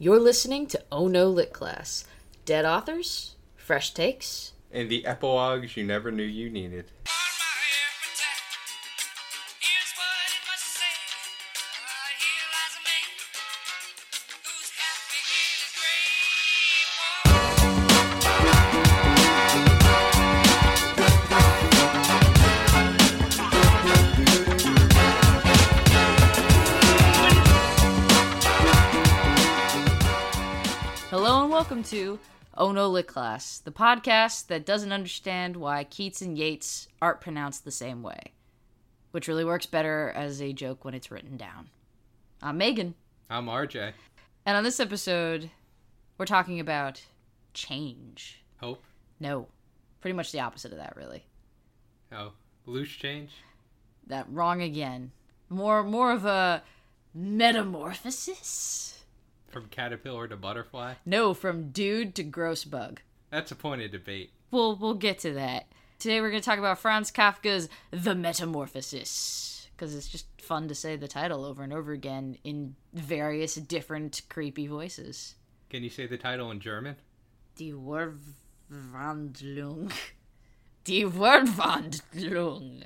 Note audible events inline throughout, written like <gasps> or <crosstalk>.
You're listening to Oh No Lit Class. Dead authors, fresh takes. And the epilogues you never knew you needed. Oh No Lit Class, the podcast that doesn't understand why Keats and Yeats aren't pronounced the same way, which really works better as a joke when it's written down. I'm Megan, I'm RJ. and on this episode, we're talking about change. Hope. No, pretty much the opposite of that, really. Oh, loose change. That wrong again. More, more of a metamorphosis. From caterpillar to butterfly. No, from dude to gross bug. That's a point of debate. We'll we'll get to that. Today we're going to talk about Franz Kafka's The Metamorphosis because it's just fun to say the title over and over again in various different creepy voices. Can you say the title in German? Die Verwandlung. Die Verwandlung.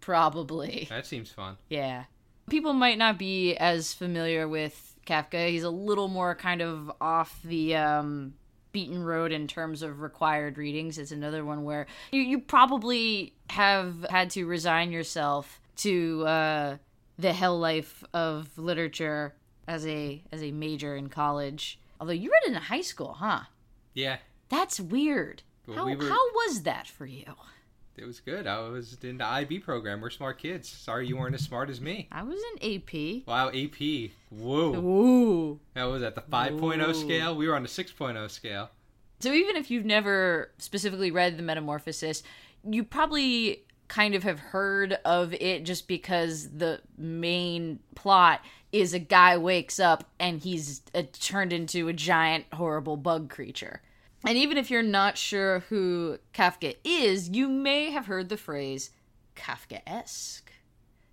Probably. That seems fun. Yeah. People might not be as familiar with Kafka. He's a little more kind of off the um, beaten road in terms of required readings. It's another one where you, you probably have had to resign yourself to uh, the hell life of literature as a as a major in college. Although you read it in high school, huh? Yeah, That's weird. Well, how, we were- how was that for you? It was good. I was in the IB program. We're smart kids. Sorry you weren't as smart as me. I was in AP. Wow, AP. Whoa. Ooh. That was at the 5.0 Ooh. scale. We were on the 6.0 scale. So even if you've never specifically read The Metamorphosis, you probably kind of have heard of it just because the main plot is a guy wakes up and he's uh, turned into a giant horrible bug creature. And even if you're not sure who Kafka is, you may have heard the phrase Kafkaesque.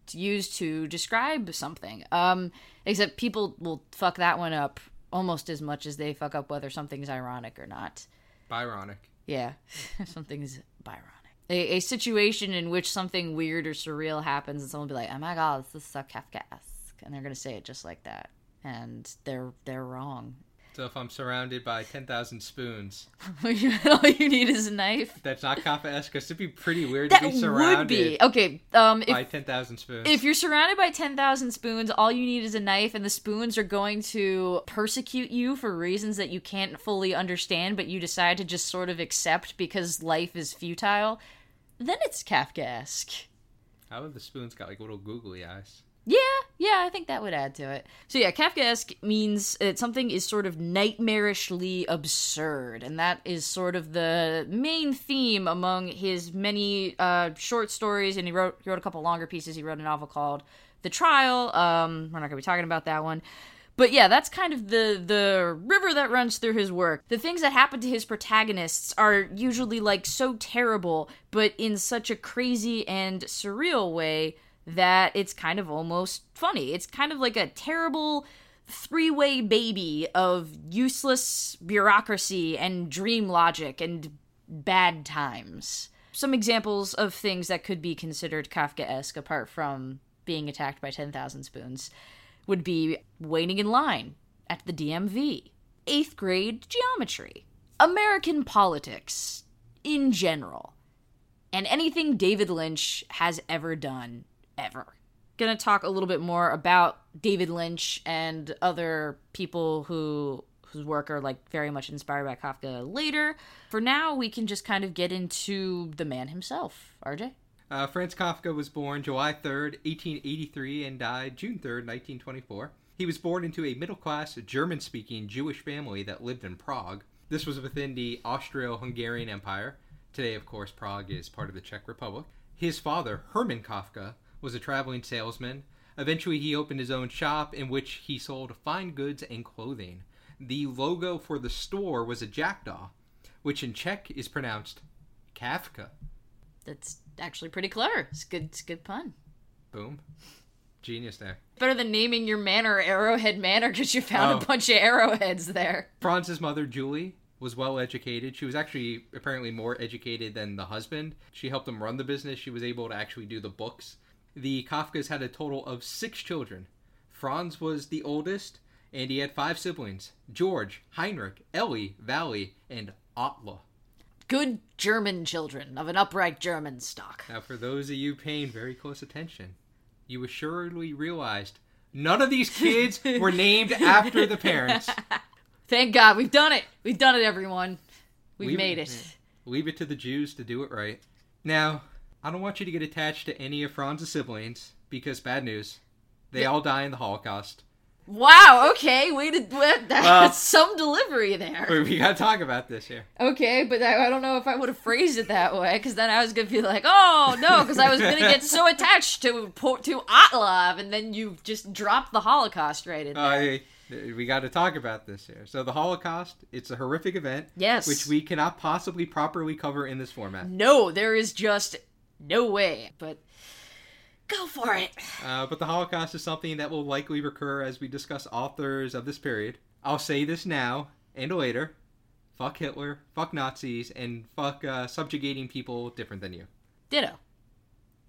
It's used to describe something. Um, except people will fuck that one up almost as much as they fuck up whether something's ironic or not. Byronic. Yeah, <laughs> something's Byronic. A, a situation in which something weird or surreal happens, and someone will be like, "Oh my god, this is so Kafkaesque," and they're gonna say it just like that, and they're they're wrong. So if I'm surrounded by 10,000 spoons, <laughs> <laughs> All you need is a knife. that's not Kafkaesque it'd be pretty weird That to be surrounded would be okay. Um, if by 10,000 spoons. If you're surrounded by 10,000 spoons, all you need is a knife, and the spoons are going to persecute you for reasons that you can't fully understand, but you decide to just sort of accept because life is futile, then it's Kafkaesque. How have the spoons got like little googly eyes? Yeah, yeah, I think that would add to it. So yeah, Kafkaesque means that something is sort of nightmarishly absurd, and that is sort of the main theme among his many uh, short stories. And he wrote he wrote a couple longer pieces. He wrote a novel called The Trial. Um, we're not gonna be talking about that one. But yeah, that's kind of the the river that runs through his work. The things that happen to his protagonists are usually like so terrible, but in such a crazy and surreal way that it's kind of almost funny. It's kind of like a terrible three way baby of useless bureaucracy and dream logic and bad times. Some examples of things that could be considered Kafkaesque apart from being attacked by 10,000 spoons would be waiting in line at the DMV, eighth grade geometry, American politics in general, and anything David Lynch has ever done, ever. Gonna talk a little bit more about David Lynch and other people who whose work are like very much inspired by Kafka later. For now, we can just kind of get into the man himself. RJ? Uh, Franz Kafka was born July 3rd, 1883, and died June 3rd, 1924. He was born into a middle class, German speaking Jewish family that lived in Prague. This was within the Austro Hungarian Empire. Today, of course, Prague is part of the Czech Republic. His father, Hermann Kafka, was a traveling salesman. Eventually, he opened his own shop in which he sold fine goods and clothing. The logo for the store was a jackdaw, which in Czech is pronounced Kafka. That's actually pretty clever. It's good. It's a good pun. Boom. Genius there. Better than naming your manor Arrowhead Manor because you found Oh. a bunch of arrowheads there. Franz's mother, Julie, was well educated. She was actually apparently more educated than the husband. She helped him run the business. She was able to actually do the books. The Kafkas had a total of six children. Franz was the oldest, and he had five siblings George, Heinrich, Ellie, Valli, and Ottla. Good German children of an upright German stock. Now, for those of you paying very close attention, you assuredly realized none of these kids <laughs> were named after the parents. <laughs> Thank God, we've done it. We've done it, everyone. We've Leave made it- it. Leave it to the Jews to do it right. Now, I don't want you to get attached to any of Franz's siblings because bad news. They all die in the Holocaust. Wow. Okay. Wait. a- What? That's Well- some delivery there. We gotta talk about this here. Okay, but I, I don't know if I would have phrased it that way, because then I was gonna be like, "Oh no," because I was gonna get so <laughs> attached to to Atlov, and then you just dropped the Holocaust right in there. I, uh, we got to talk about this here. So the Holocaust, it's a horrific event, yes. which we cannot possibly properly cover in this format. No, there is just no way. But go for it. Uh, but the Holocaust is something that will likely recur as we discuss authors of this period. I'll say this now and later. Fuck Hitler, fuck Nazis, and fuck uh, subjugating people different than you. Ditto.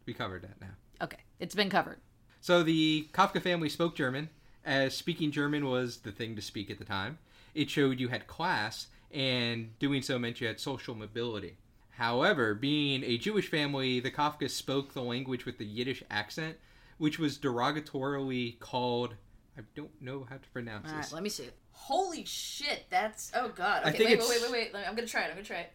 We covered that now. Okay, it's been covered. So the Kafka family spoke German, as speaking German was the thing to speak at the time. It showed you had class, and doing so meant you had social mobility. However, being a Jewish family, the Kafkas spoke the language with the Yiddish accent, which was derogatorily called. I don't know how to pronounce All right, this. let me see it. Holy shit, that's oh god. Okay, wait, wait, wait, wait, wait. Me- I'm gonna try it. I'm gonna try it.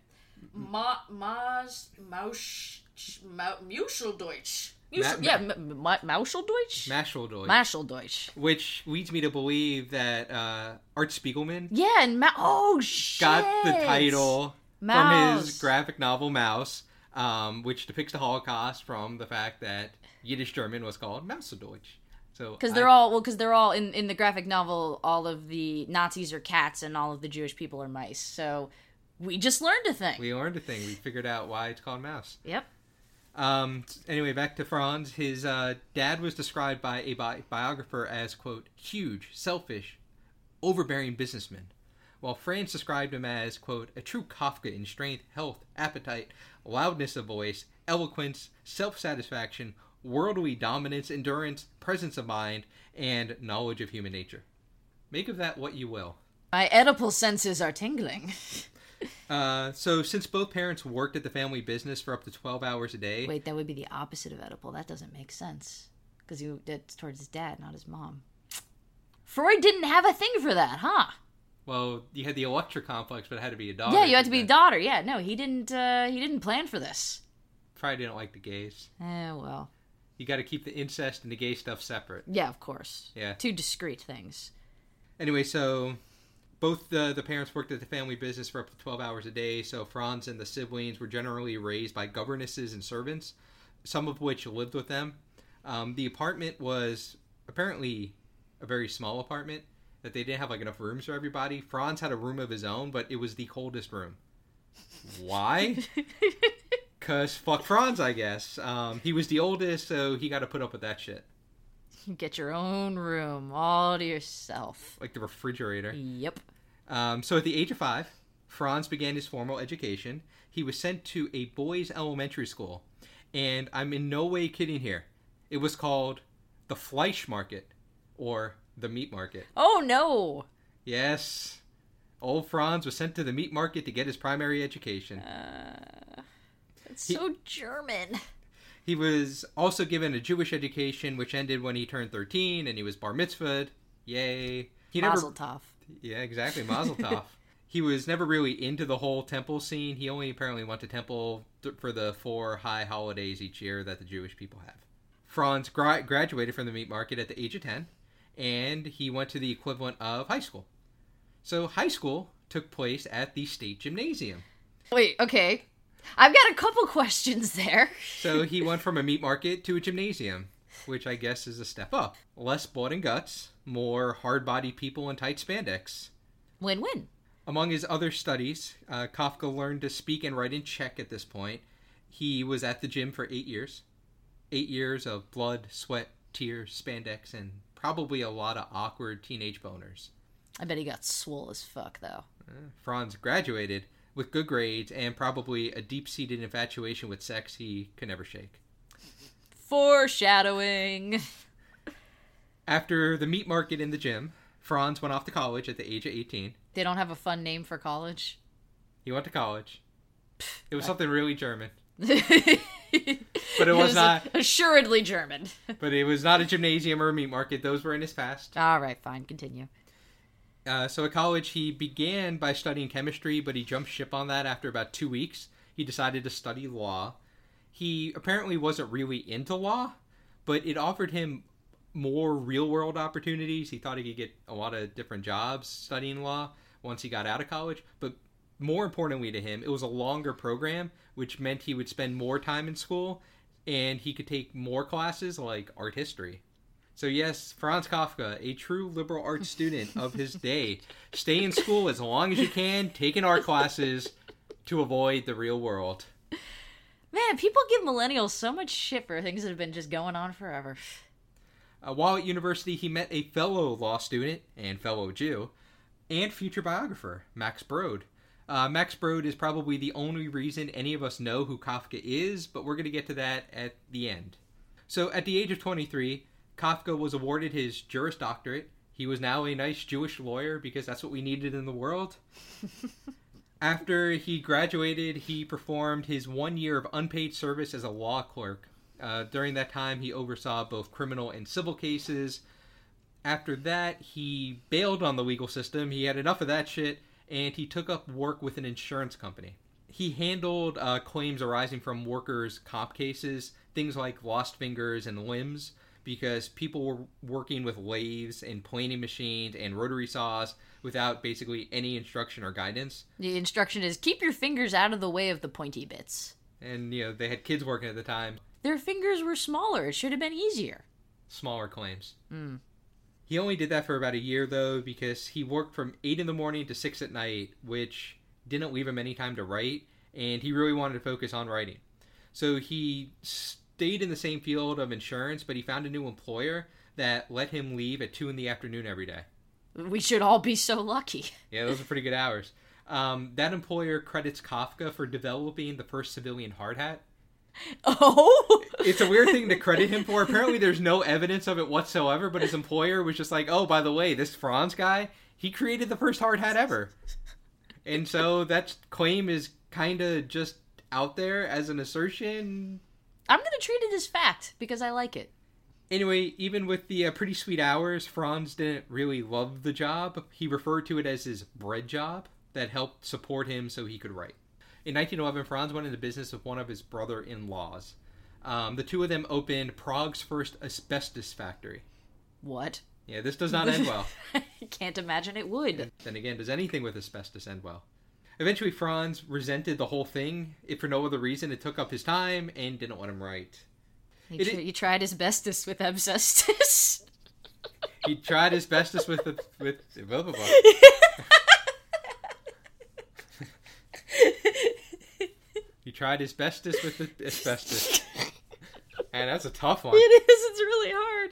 Ma, Mas, Mausch, Ma, Muscheldeutsch. Ma- yeah, Ma, Mauscheldeutsch. Mascheldeutsch. Mascheldeutsch. which leads me to believe that uh, Art Spiegelman Yeah, and Ma- oh shit. got the title from his graphic novel Maus, um, which depicts the Holocaust from the fact that Yiddish German was called Mauserdeutsch. So Because they're all well, because they're all in in the graphic novel. All of the Nazis are cats, and all of the Jewish people are mice. So we just learned a thing. we learned a thing. We figured out why it's called Maus. yep. Um, anyway, back to Franz. His uh, dad was described by a bi- biographer as quote huge, selfish, overbearing businessman, while Franz described him as quote a true Kafka in strength, health, appetite, loudness of voice, eloquence, self-satisfaction, worldly dominance, endurance, presence of mind, and knowledge of human nature. Make of that what you will. My Oedipal senses are tingling. <laughs> Uh, so, since both parents worked at the family business for up to 12 hours a day, Wait, that would be the opposite of Oedipal. That doesn't make sense. Because he that's towards his dad, not his mom. Freud didn't have a thing for that, huh? Well, you had the Electra complex, but it had to be a daughter. yeah, you had to be a daughter. Yeah, no, he didn't. uh He didn't plan for this. Probably didn't like the gays. Eh, well, You got to keep the incest and the gay stuff separate. yeah, of course. Yeah. Two discrete things. Anyway, so both the the parents worked at the family business for up to 12 hours a day. So Franz and the siblings were generally raised by governesses and servants, some of which lived with them. Um, the apartment was apparently a very small apartment that they didn't have like enough rooms for everybody. Franz had a room of his own, but it was the coldest room. Why? <laughs> Cause fuck Franz, I guess. Um, he was the oldest, so he got to put up with that shit, You get your own room all to yourself. like the refrigerator. Yep. Um, so at the age of five, Franz began his formal education. He was sent to a boys' elementary school, and I'm in no way kidding here. It was called the Fleischmarkt, or the meat market. Oh no. Yes, old Franz was sent to the meat market to get his primary education. Uh, it's He- so German. <laughs> He was also given a Jewish education, which ended when he turned 13, and he was bar mitzvahed. Yay! He never Mazel tov. Yeah, exactly. Mazel tov. <laughs> he was never really into the whole temple scene. He only apparently went to temple th- for the four high holidays each year that the Jewish people have. Franz gra- graduated from the meat market at the age of 10, and he went to the equivalent of high school. So, high school took place at the state gymnasium. Wait, okay. I've got a couple questions there. So, he went from a meat market to a gymnasium, which I guess is a step up. Less blood and guts, more hard bodied people in tight spandex. Win win. Among his other studies, uh, Kafka learned to speak and write in Czech at this point. He was at the gym for eight years. Eight years of blood, sweat, tears, spandex, and probably a lot of awkward teenage boners. I bet he got swole as fuck though. Franz graduated with good grades and probably a deep seated infatuation with sex he could never shake. Foreshadowing. After the meat market in the gym, Franz went off to college at the age of 18. They don't have a fun name for college. He went to college. It was something really German, <laughs> but it was not- assuredly German. <laughs> but it was not a gymnasium or a meat market. Those were in his past. All right, fine, continue. Uh, so at college, he began by studying chemistry, but he jumped ship on that after about two weeks. He decided to study law. He apparently wasn't really into law, but it offered him more real world opportunities. He thought he could get a lot of different jobs studying law once he got out of college. But more importantly to him, it was a longer program, which meant he would spend more time in school and he could take more classes like art history. So yes, Franz Kafka, a true liberal arts student of his <laughs> day, stay in school as long as you can, taking art classes to avoid the real world. Man, people give millennials so much shit for things that have been just going on forever. Uh, while at university, he met a fellow law student and fellow Jew, and future biographer Max Brod. Uh, Max Brod is probably the only reason any of us know who Kafka is, but we're going to get to that at the end. So, at the age of 23, Kafka was awarded his Juris Doctorate. He was now a nice Jewish lawyer because that's what we needed in the world. <laughs> After he graduated, he performed his one year of unpaid service as a law clerk. Uh, during that time, he oversaw both criminal and civil cases. After that, he bailed on the legal system. He had enough of that shit, and he took up work with an insurance company. He handled uh, claims arising from workers' comp cases, things like lost fingers and limbs, because people were working with lathes and planing machines and rotary saws without basically any instruction or guidance. The instruction is keep your fingers out of the way of the pointy bits. And, you know, they had kids working at the time. Their fingers were smaller. It should have been easier. Smaller claims. Hmm. He only did that for about a year, though, because he worked from 8 in the morning to 6 at night, which didn't leave him any time to write, and he really wanted to focus on writing. So he stayed in the same field of insurance, but he found a new employer that let him leave at 2 in the afternoon every day. We should all be so lucky. Yeah, those are pretty good hours. Um, that employer credits Kafka for developing the first civilian hard hat. <laughs> Oh, It's a weird thing to credit him for. Apparently, there's no evidence of it whatsoever, but his employer was just like, oh, by the way, this Franz guy, he created the first hard hat ever. And so that claim is kind of just out there as an assertion. I'm gonna treat it as fact because I like it. Anyway, even with the uh, pretty sweet hours, Franz didn't really love the job. He referred to it as his bread job that helped support him so he could write. In 1911, Franz went into business with one of his brother in laws. Um, the two of them opened Prague's first asbestos factory. What? Yeah, this does not end well. <laughs> I can't imagine it would. then again, does anything with asbestos end well? Eventually, Franz resented the whole thing. If for no other reason, it took up his time and didn't let him write. He, It tr- he tried asbestos with asbestos. <laughs> He tried asbestos with the with blah, blah, blah. <laughs> He tried asbestos with the asbestos. And that's a tough one. It is. It's really hard.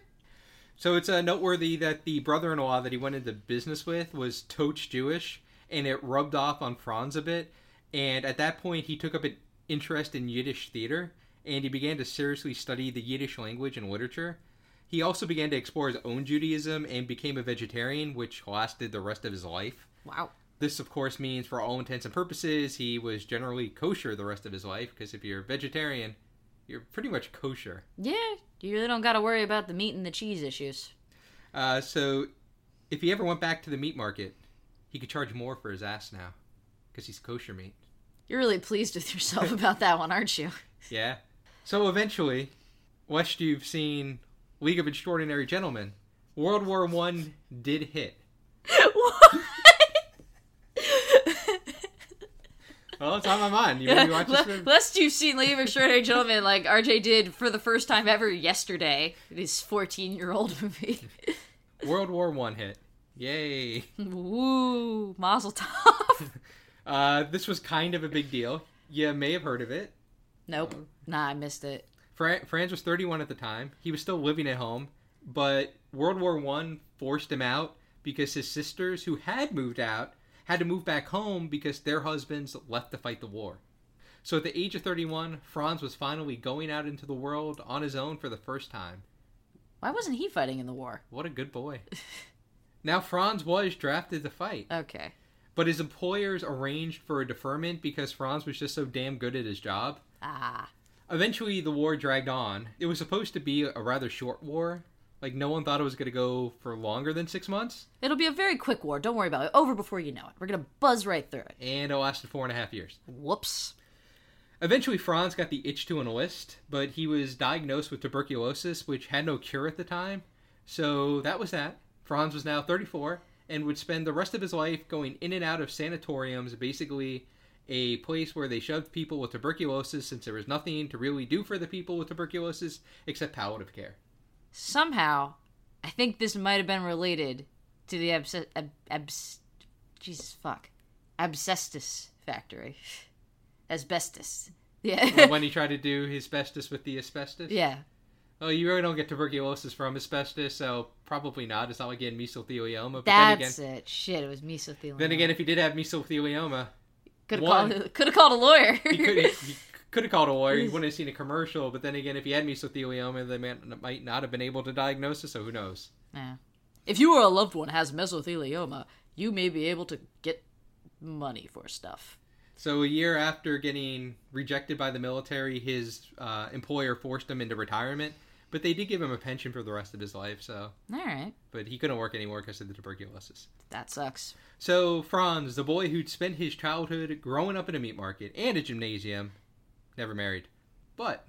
So it's uh, noteworthy that the brother-in-law that he went into business with was Toch Jewish, and it rubbed off on Franz a bit. And at that point, he took up an interest in Yiddish theater, and he began to seriously study the Yiddish language and literature. He also began to explore his own Judaism and became a vegetarian, which lasted the rest of his life. Wow. This, of course, means for all intents and purposes, he was generally kosher the rest of his life, because if you're a vegetarian, you're pretty much kosher. Yeah, you really don't got to worry about the meat and the cheese issues. Uh, so, if he ever went back to the meat market, he could charge more for his ass now, because he's kosher meat. You're really pleased with yourself <laughs> about that one, aren't you? Yeah. So eventually, West, you've seen League of Extraordinary Gentlemen, World War One did hit. what? Well, it's on my mind. You maybe watch this movie? Lest you've seen League of Extraordinary Gentlemen like RJ did for the first time ever yesterday. This 14 year old movie. World War One hit. Yay! Woo, Mazel Tov. <laughs> Uh, this was kind of a big deal. You may have heard of it. nope. Nah, I missed it. Fra- Franz was 31 at the time. He was still living at home, but World War One forced him out because his sisters, who had moved out, had to move back home because their husbands left to fight the war. So at the age of 31, Franz was finally going out into the world on his own for the first time. Why wasn't he fighting in the war? What a good boy. <laughs> now, Franz was drafted to fight, Okay. but his employers arranged for a deferment because Franz was just so damn good at his job. Ah. Eventually, the war dragged on. It was supposed to be a rather short war. Like, no one thought it was going to go for longer than six months, It'll be a very quick war. Don't worry about it. Over before you know it. We're gonna buzz right through it. and it lasted four and a half years. Whoops. Eventually, Franz got the itch to enlist, but he was diagnosed with tuberculosis, which had no cure at the time. So that was that. Franz was now 34 and would spend the rest of his life going in and out of sanatoriums, basically a place where they shoved people with tuberculosis since there was nothing to really do for the people with tuberculosis except palliative care. Somehow, I think this might have been related to the abs- ab- abs- Jesus fuck, abscestus factory, asbestos. Yeah. <laughs> when he tried to do his asbestos with the asbestos. yeah. Oh, you really don't get tuberculosis from asbestos, so probably not. It's not like he had mesothelioma. But then again, That's it. Shit, it was mesothelioma. then again, if he did have mesothelioma, could have called could have called a lawyer. he could he could have called a lawyer. He wouldn't have seen a commercial. But then again, if he had mesothelioma, they might, might not have been able to diagnose it. So who knows? Yeah. If you or a loved one has mesothelioma, you may be able to get money for stuff. So a year after getting rejected by the military, his uh, employer forced him into retirement. But they did give him a pension for the rest of his life. So, All right. but he couldn't work anymore because of the tuberculosis. That sucks. So Franz, the boy who'd spent his childhood growing up in a meat market and a gymnasium, never married, but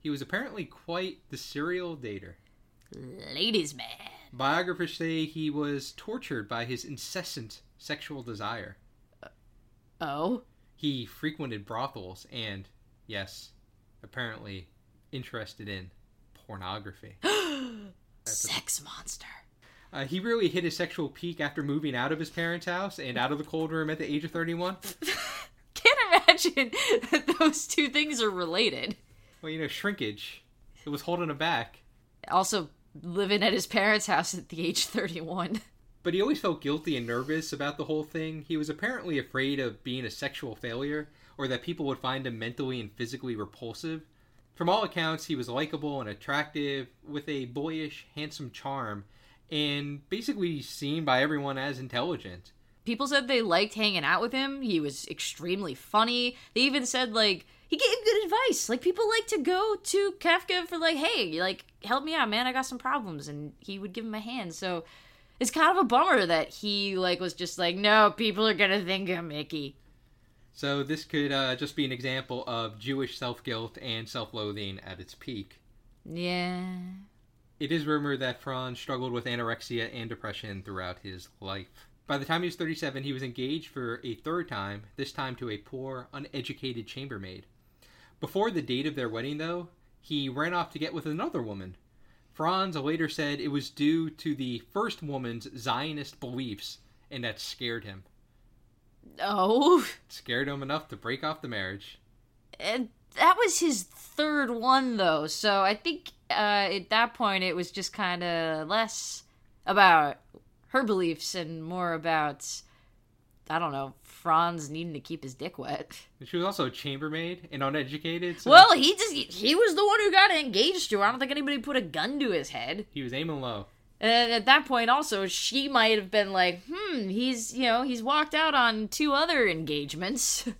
he was apparently quite the serial dater. Ladies man. Biographers say he was tortured by his incessant sexual desire. Oh. He frequented brothels and, yes, apparently interested in pornography. <gasps> Sex monster. Uh, he really hit his sexual peak after moving out of his parents' house and out of the cold room at the age of 31. <laughs> Imagine <laughs> that those two things are related. Well, you know, shrinkage. It was holding him back. Also, living at his parents' house at the age 31. But he always felt guilty and nervous about the whole thing. He was apparently afraid of being a sexual failure or that people would find him mentally and physically repulsive. From all accounts, he was likable and attractive with a boyish, handsome charm and basically seen by everyone as intelligent. People said they liked hanging out with him. He was extremely funny. They even said, like, he gave good advice. Like, people like to go to Kafka for, like, hey, like, help me out, man. I got some problems. And he would give him a hand. So it's kind of a bummer that he, like, was just like, no, people are going to think I'm Mickey. So this could uh, just be an example of Jewish self-guilt and self-loathing at its peak. Yeah. It is rumored that Franz struggled with anorexia and depression throughout his life. By the time he was 37, he was engaged for a third time, this time to a poor, uneducated chambermaid. Before the date of their wedding, though, he ran off to get with another woman. Franz later said it was due to the first woman's Zionist beliefs, and that scared him. Oh. It scared him enough to break off the marriage. And that was his third one, though. So I think uh, at that point it was just kind of less about her beliefs and more about, I don't know, Franz needing to keep his dick wet. She was also a chambermaid and uneducated, so Well, he just he was the one who got engaged to her. I don't think anybody put a gun to his head. he was aiming low. And at that point, also, she might have been like, "Hmm, he's you know he's walked out on two other engagements." <laughs>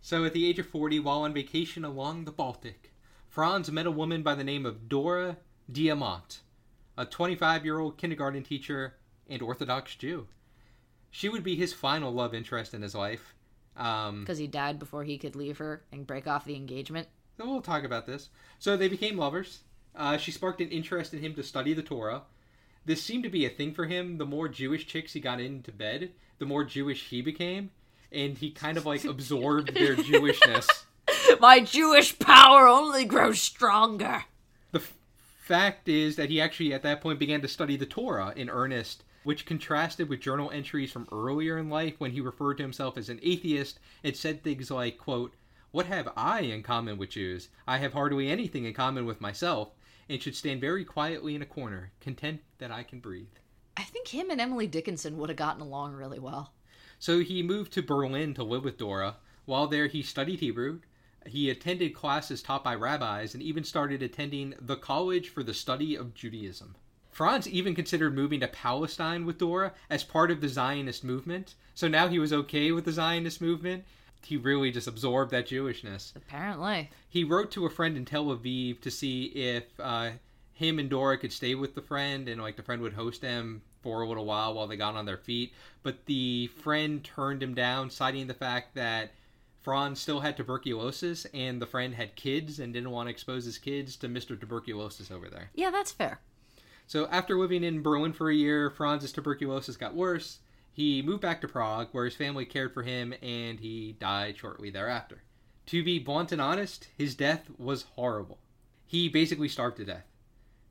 So, at the age of 40, while on vacation along the Baltic, Franz met a woman by the name of Dora Diamant, a 25 year old kindergarten teacher and Orthodox Jew. She would be his final love interest in his life. Um, Because he died before he could leave her and break off the engagement. we'll talk about this. So, they became lovers. Uh, she sparked an interest in him to study the Torah. This seemed to be a thing for him. The more Jewish chicks he got into bed, the more Jewish he became. And he kind of like <laughs> absorbed their Jewishness. <laughs> My Jewish power only grows stronger. The f- fact is that he actually at that point began to study the Torah in earnest, which contrasted with journal entries from earlier in life when he referred to himself as an atheist and said things like, quote, What have I in common with Jews? I have hardly anything in common with myself, and should stand very quietly in a corner, content that I can breathe. I think him and Emily Dickinson would have gotten along really well. So he moved to Berlin to live with Dora. While there, he studied Hebrew. He attended classes taught by rabbis and even started attending the College for the Study of Judaism. Franz even considered moving to Palestine with Dora as part of the Zionist movement. So now he was okay with the Zionist movement. He really just absorbed that Jewishness. Apparently. He wrote to a friend in Tel Aviv to see if uh, him and Dora could stay with the friend and like the friend would host them for a little while while they got on their feet. But the friend turned him down, citing the fact that Franz still had tuberculosis and the friend had kids and didn't want to expose his kids to Mr. Tuberculosis over there. Yeah, that's fair. So after living in Berlin for a year, Franz's tuberculosis got worse. He moved back to Prague, where his family cared for him, and he died shortly thereafter. To be blunt and honest, his death was horrible. He basically starved to death.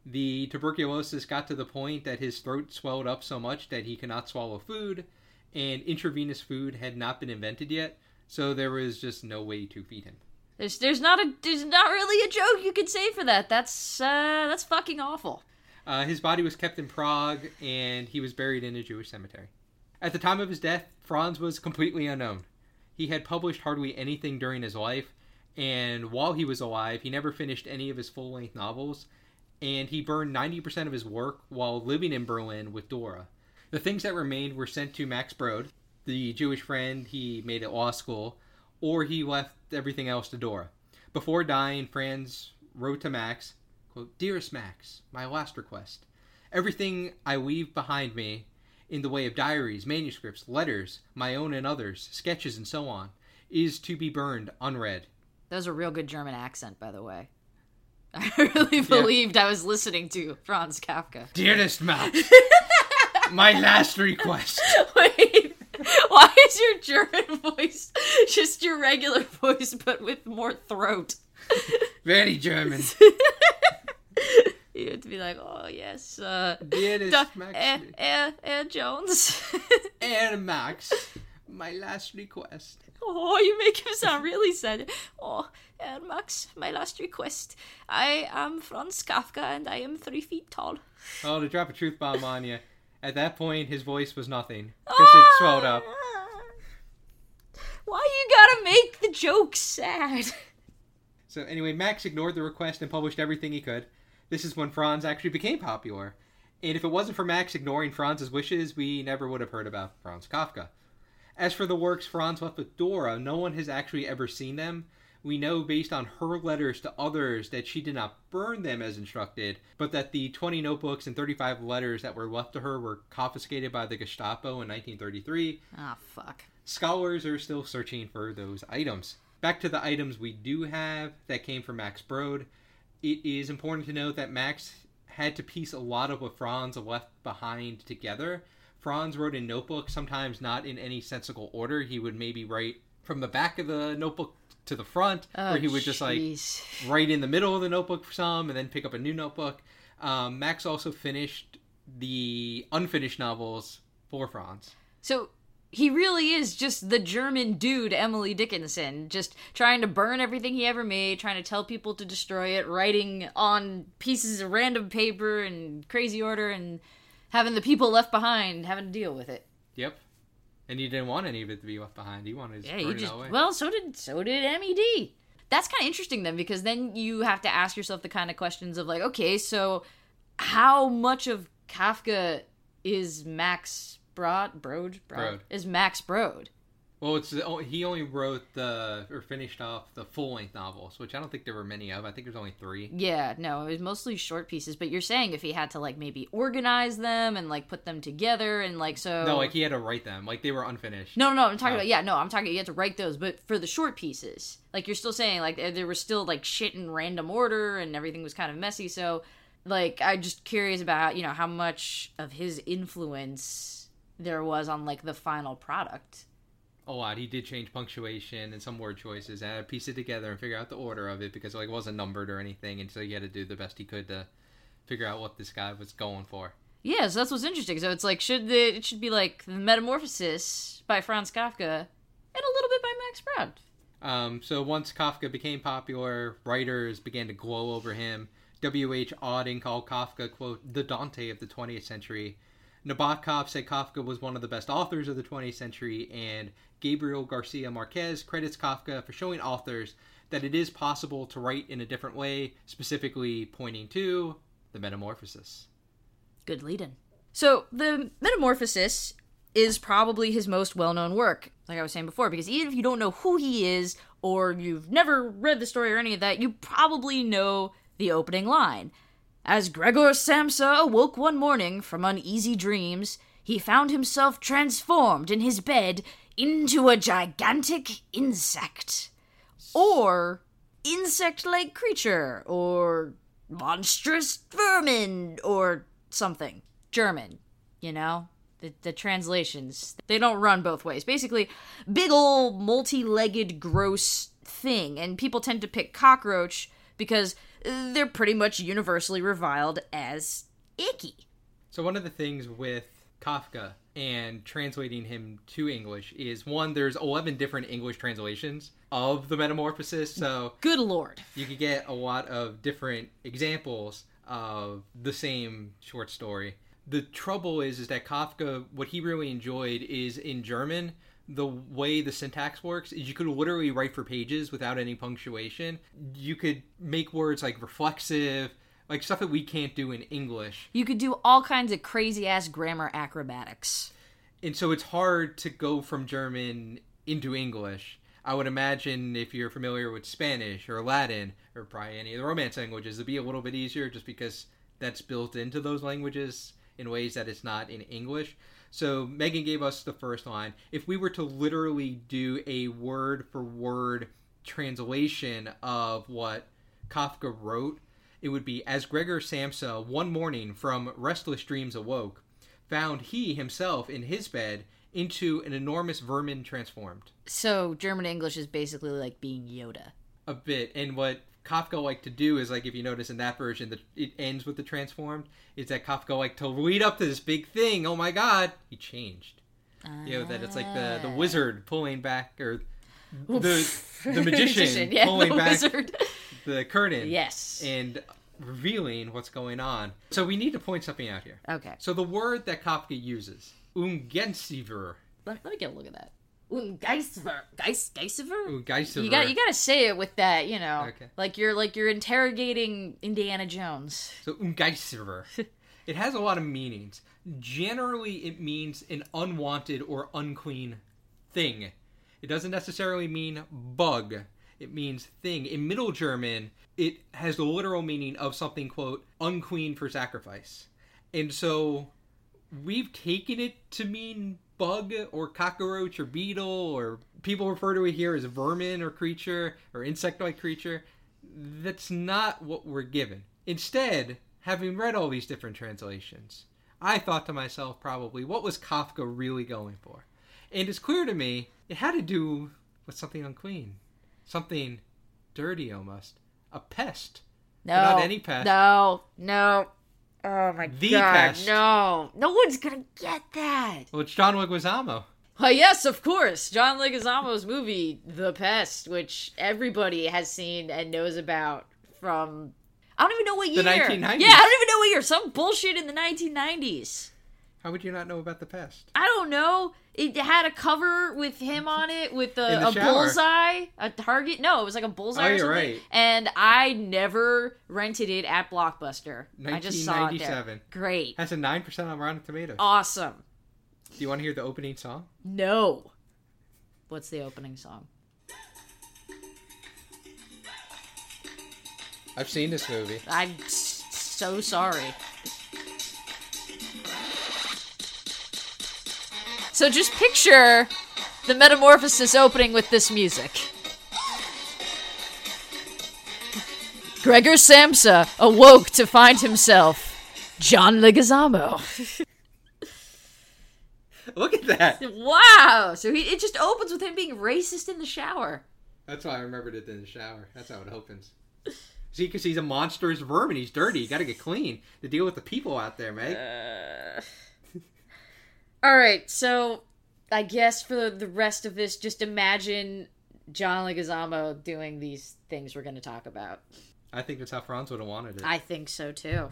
The tuberculosis got to the point that his throat swelled up so much that he could not swallow food, and intravenous food had not been invented yet, so there was just no way to feed him. There's there's not a there's not really a joke you could say for that. That's uh that's fucking awful. Uh, his body was kept in Prague, and he was buried in a Jewish cemetery. At the time of his death, Franz was completely unknown. He had published hardly anything during his life, and while he was alive, he never finished any of his full length novels, and he burned 90% of his work while living in Berlin with Dora. The things that remained were sent to Max Brod, the Jewish friend he made at law school, or he left everything else to Dora. Before dying, Franz wrote to Max, quote, Dearest Max, my last request. Everything I leave behind me in the way of diaries, manuscripts, letters, my own and others, sketches, and so on, is to be burned unread. That was a real good German accent, by the way. <laughs> I really believed I was listening to Franz Kafka. Dearest Max, <laughs> my last request. Wait, why is your German voice just your regular voice but with more throat? Very German. <laughs> You to be like, oh yes, uh, Dearest Da- Max, Air, Air, Air Jones. <laughs> Air Max, my last request. oh, you make him sound really sad. Oh, Air Max, my last request. I am Franz Kafka and I am three feet tall. Oh, to drop a truth bomb on you. At that point, his voice was nothing because it swelled up. Why you gotta make the joke sad? So anyway, Max ignored the request and published everything he could. This is when Franz actually became popular. And if it wasn't for Max ignoring Franz's wishes, we never would have heard about Franz Kafka. As for the works Franz left with Dora, no one has actually ever seen them. We know based on her letters to others that she did not burn them as instructed, but that the 20 notebooks and 35 letters that were left to her were confiscated by the Gestapo in 1933. Ah, fuck. Scholars are still searching for those items. Back to the items we do have that came from Max Brod. It is important to note that Max had to piece a lot of what Franz left behind together. Franz wrote in notebooks, sometimes not in any sensible order. He would maybe write from the back of the notebook to the front, Oh, or he would just like jeez. right in the middle of the notebook for some, and then pick up a new notebook. Um, Max also finished the unfinished novels for Franz. So he really is just the German dude, Emily Dickinson, just trying to burn everything he ever made, trying to tell people to destroy it, writing on pieces of random paper in crazy order, and having the people left behind having to deal with it. Yep. And he didn't want any of it to be left behind. He wanted to Yeah, burn just away. well, so did so did MED. That's kind of interesting then, because then you have to ask yourself the kind of questions of like, okay, so how much of Kafka is Max Brod Brode Brod. is Max Brode? Well, it's the he only wrote the or finished off the full length novels, which I don't think there were many of. I think there's only three. Yeah, no, it was mostly short pieces. But you're saying if he had to like maybe organize them and like put them together and like so. No, like he had to write them. Like they were unfinished. No, no, no. I'm talking Oh. about yeah. No, I'm talking. You had to write those, but for the short pieces, like you're still saying, like there there was still like shit in random order and everything was kind of messy. So, like, I'm just curious about you know how much of his influence there was on like the final product. A lot. He did change punctuation and some word choices, and I had to piece it together and figure out the order of it because like it wasn't numbered or anything, and so he had to do the best he could to figure out what this guy was going for. Yeah, so that's what's interesting. So it's like should the it should be like the Metamorphosis by Franz Kafka and a little bit by Max Brod. Um, so once Kafka became popular, writers began to glow over him. W.H. Auden called Kafka, quote, the Dante of the 20th century. Nabokov said Kafka was one of the best authors of the 20th century, and Gabriel Garcia Marquez credits Kafka for showing authors that it is possible to write in a different way, specifically pointing to the Metamorphosis. Good lead in. So, the Metamorphosis is probably his most well known work, like I was saying before, because even if you don't know who he is, or you've never read the story or any of that, you probably know the opening line. As Gregor Samsa awoke one morning from uneasy dreams, he found himself transformed in his bed into a gigantic insect. Or insect like creature, or monstrous vermin, or something. German, you know? The, the translations, they don't run both ways. Basically, big ol' multi legged, gross thing. And people tend to pick cockroach because they're pretty much universally reviled as icky. So, one of the things with Kafka and translating him to English is one, there's 11 different English translations of the Metamorphosis. So, good lord. You could get a lot of different examples of the same short story. The trouble is, is that Kafka, what he really enjoyed is in German, the way the syntax works is you could literally write for pages without any punctuation. You could make words like reflexive, like stuff that we can't do in English. You could do all kinds of crazy ass grammar acrobatics. And so it's hard to go from German into English. I would imagine if you're familiar with Spanish or Latin or probably any of the Romance languages, it'd be a little bit easier just because that's built into those languages in ways that it's not in English. So Megan gave us the first line. If we were to literally do a word for word translation of what Kafka wrote, it would be as Gregor Samsa one morning from restless dreams awoke, found he himself in his bed into an enormous vermin transformed. So German English is basically like being Yoda. A bit. And what Kafka like to do is like if you notice in that version that it ends with the transformed, is that Kafka like to lead up to this big thing. Oh my god, he changed. Uh, you know that it's like the the wizard pulling back or the the magician, magician <laughs> yeah, pulling back wizard. the curtain. Yes. And revealing what's going on. So we need to point something out here. Okay. So the word that Kafka uses, Ungeziefer. Let, let me get a look at that. Ungeister, Geist, Geistiver. Geistiver. You got you got to say it with that, you know, okay. like you're like you're interrogating Indiana Jones. So Ungeistiver. <laughs> it has a lot of meanings. Generally, it means an unwanted or unclean thing. It doesn't necessarily mean bug. It means thing. In Middle German, it has the literal meaning of something quote unclean for sacrifice, and so we've taken it to mean bug or cockroach or beetle or people refer to it here as vermin or creature or insect-like creature. That's not what we're given. Instead, having read all these different translations, I thought to myself probably, what was Kafka really going for? And it's clear to me it had to do with something unclean, something dirty almost, a pest. No, but not any pest. No, no, Oh my the god! Pest. No, no one's gonna get that. Well, it's John Leguizamo. Oh yes, of course, John Leguizamo's movie The Pest, which everybody has seen and knows about from. I don't even know what year. The 1990s. Yeah, I don't even know what year. Some bullshit in the 1990s. How would you not know about The Pest? I don't know. It had a cover with him <laughs> on it with a, a bullseye, a target. No, it was like a bullseye. Oh, you're right. And I never rented it at Blockbuster. I just saw it there. Great. Has a nine percent on Rotten Tomatoes. Awesome. Do you want to hear the opening song? No. What's the opening song? I've seen this movie. I'm so sorry. So just picture the metamorphosis opening with this music. Gregor Samsa awoke to find himself John Leguizamo. <laughs> Look at that! Wow! So he, it just opens with him being racist in the shower. That's why I remembered it in the shower. That's how it opens. See, because he's a monstrous vermin. He's dirty. You got to get clean to deal with the people out there, Meg. Uh... All right, so I guess for the rest of this, just imagine John Leguizamo doing these things we're going to talk about. I think that's how Franz would have wanted it. I think so too.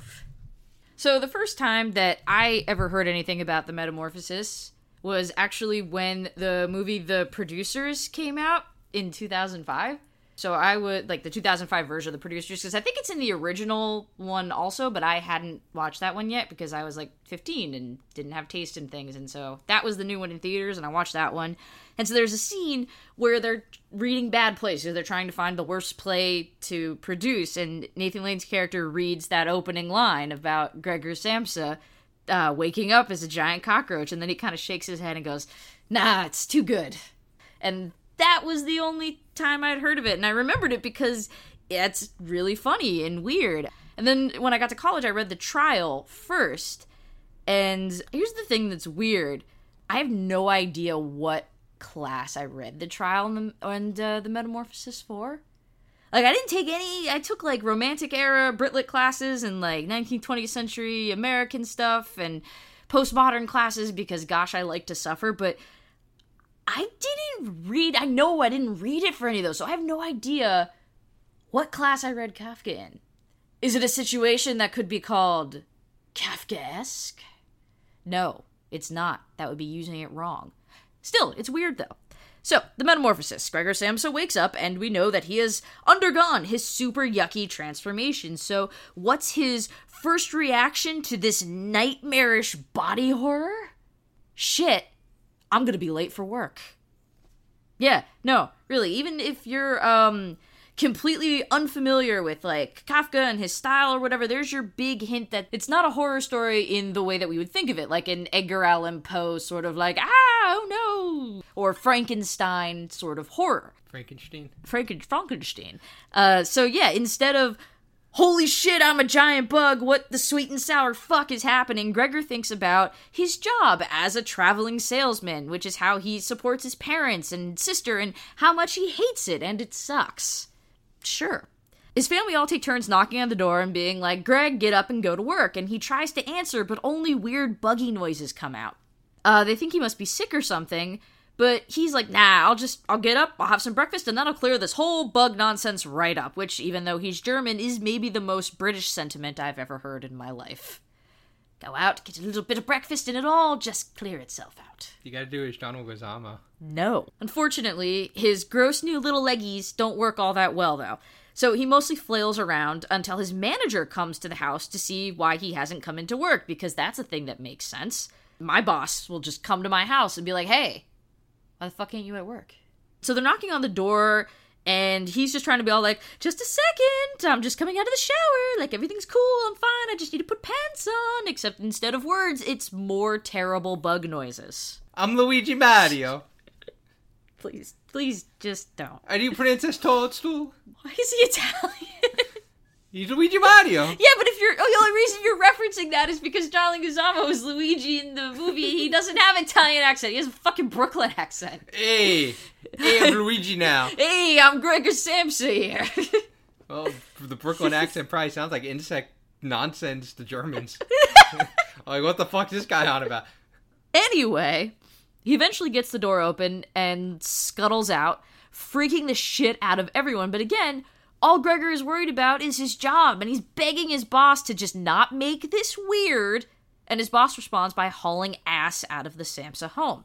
So the first time that I ever heard anything about the metamorphosis was actually when the movie The Producers came out in 2005. So I would like the 2005 version of The Producers because I think it's in the original one also, but I hadn't watched that one yet because I was like 15 and didn't have taste in things, and so that was the new one in theaters, and I watched that one. And so there's a scene where they're reading bad plays, so they're trying to find the worst play to produce, and Nathan Lane's character reads that opening line about Gregor Samsa uh, waking up as a giant cockroach, and then he kind of shakes his head and goes, "Nah, it's too good." And that was the only time I'd heard of it, and I remembered it because it's really funny and weird. And then when I got to college, I read the trial first. And here's the thing that's weird I have no idea what class I read the trial and the, and, uh, the metamorphosis for. Like, I didn't take any, I took like romantic era Brit classes and like 19th, 20th century American stuff and postmodern classes because, gosh, I like to suffer. But I didn't read. I know I didn't read it for any of those, so I have no idea what class I read Kafka in. Is it a situation that could be called Kafkaesque? No, it's not. That would be using it wrong. Still, it's weird though. So, the metamorphosis. Gregor Samsa wakes up, and we know that he has undergone his super yucky transformation. So, what's his first reaction to this nightmarish body horror? Shit, I'm gonna be late for work. Yeah, no, really, even if you're um completely unfamiliar with like Kafka and his style or whatever, there's your big hint that it's not a horror story in the way that we would think of it, like an Edgar Allan Poe sort of like, ah, oh no, or Frankenstein sort of horror. Frankenstein. Franken- Frankenstein. Uh, so yeah, instead of holy shit, I'm a giant bug, what the sweet and sour fuck is happening? Gregor thinks about his job as a traveling salesman, which is how he supports his parents and sister and how much he hates it and it sucks. Sure. His family all take turns knocking on the door and being like, Greg, get up and go to work. And he tries to answer, but only weird buggy noises come out. Uh, they think he must be sick or something, but he's like, nah, I'll just, I'll get up, I'll have some breakfast, and that'll clear this whole bug nonsense right up, which, even though he's German, is maybe the most British sentiment I've ever heard in my life. Go out, get a little bit of breakfast, and it'll all just clear itself out. You gotta do his John Leguizamo. No. Unfortunately, his gross new little leggies don't work all that well, though. So he mostly flails around until his manager comes to the house to see why he hasn't come into work, because that's a thing that makes sense. My boss will just come to my house and be like, hey, why the fuck ain't you at work? So they're knocking on the door, and he's just trying to be all like, just a second, I'm just coming out of the shower, like everything's cool, I'm fine, I just need to put pants on. Except instead of words, it's more terrible bug noises. I'm Luigi Mario. <laughs> Please, please just don't. Are you Princess Toadstool? Why is he Italian? <laughs> He's Luigi Mario. Yeah, but if you're oh, the only reason you're referencing that is because John Leguizamo is Luigi in the movie. He doesn't have an Italian accent. He has a fucking Brooklyn accent. Hey, hey, I'm <laughs> Luigi now. Hey, I'm Gregor Samsa here. <laughs> Well, the Brooklyn accent probably sounds like insect nonsense to Germans. <laughs> like, what the fuck is this guy on about? anyway, he eventually gets the door open and scuttles out, freaking the shit out of everyone. But again, all Gregor is worried about is his job, and he's begging his boss to just not make this weird. And his boss responds by hauling ass out of the Samsa home.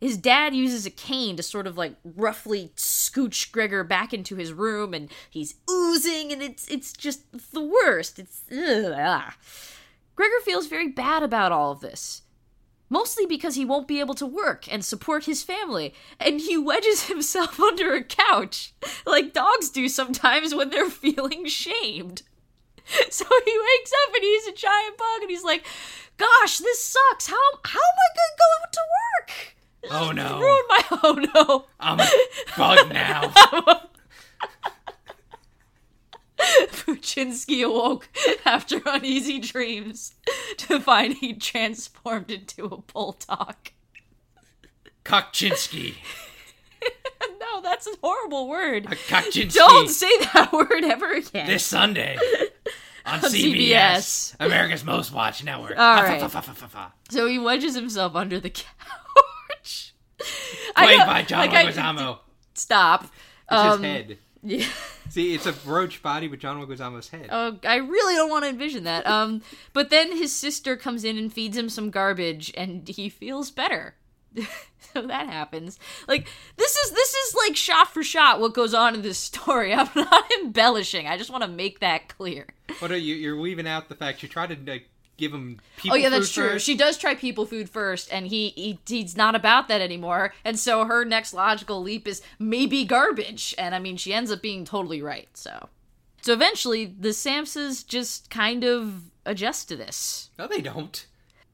His dad uses a cane to sort of like roughly scooch Gregor back into his room, and he's oozing, and it's it's just the worst. It's ugh. Gregor feels very bad about all of this mostly because he won't be able to work and support his family, and he wedges <laughs> himself under a couch, like dogs do sometimes when they're <laughs> feeling shamed. <laughs> So he wakes up and he's a giant bug, and he's like, "Gosh, this sucks. How how am I going to go to work? Oh, no. ruined my oh no." I'm a bug now. <laughs> Puchinsky awoke after uneasy dreams to find he'd transformed into a bulldog. Kokchinsky. <laughs> no, that's a horrible word. A Kokchinsky. Don't say that <laughs> word ever again. This Sunday on, On CBS, CBS. America's Most Watched Network. All Fa- right. fa- fa- fa- fa- fa. So he wedges himself under the couch. Played by John like, I- Leguizamo. stop. It's Um, his head. Yeah. See, it's a roach body with John Leguizamo's head. Oh, I really don't want to envision that. Um, but then his sister comes in and feeds him some garbage, and he feels better. <laughs> so that happens. Like this is this is like shot for shot what goes on in this story. <laughs> I'm not embellishing. I just want to make that clear. What are you? You're leaving out the fact you try to like, give him oh, people. oh yeah, that's true. first. She does try people food first, and he, he he's not about that anymore. And so her next logical leap is maybe garbage. And I mean, she ends up being totally right. So, so eventually, the Samses just kind of adjust to this. No, they don't.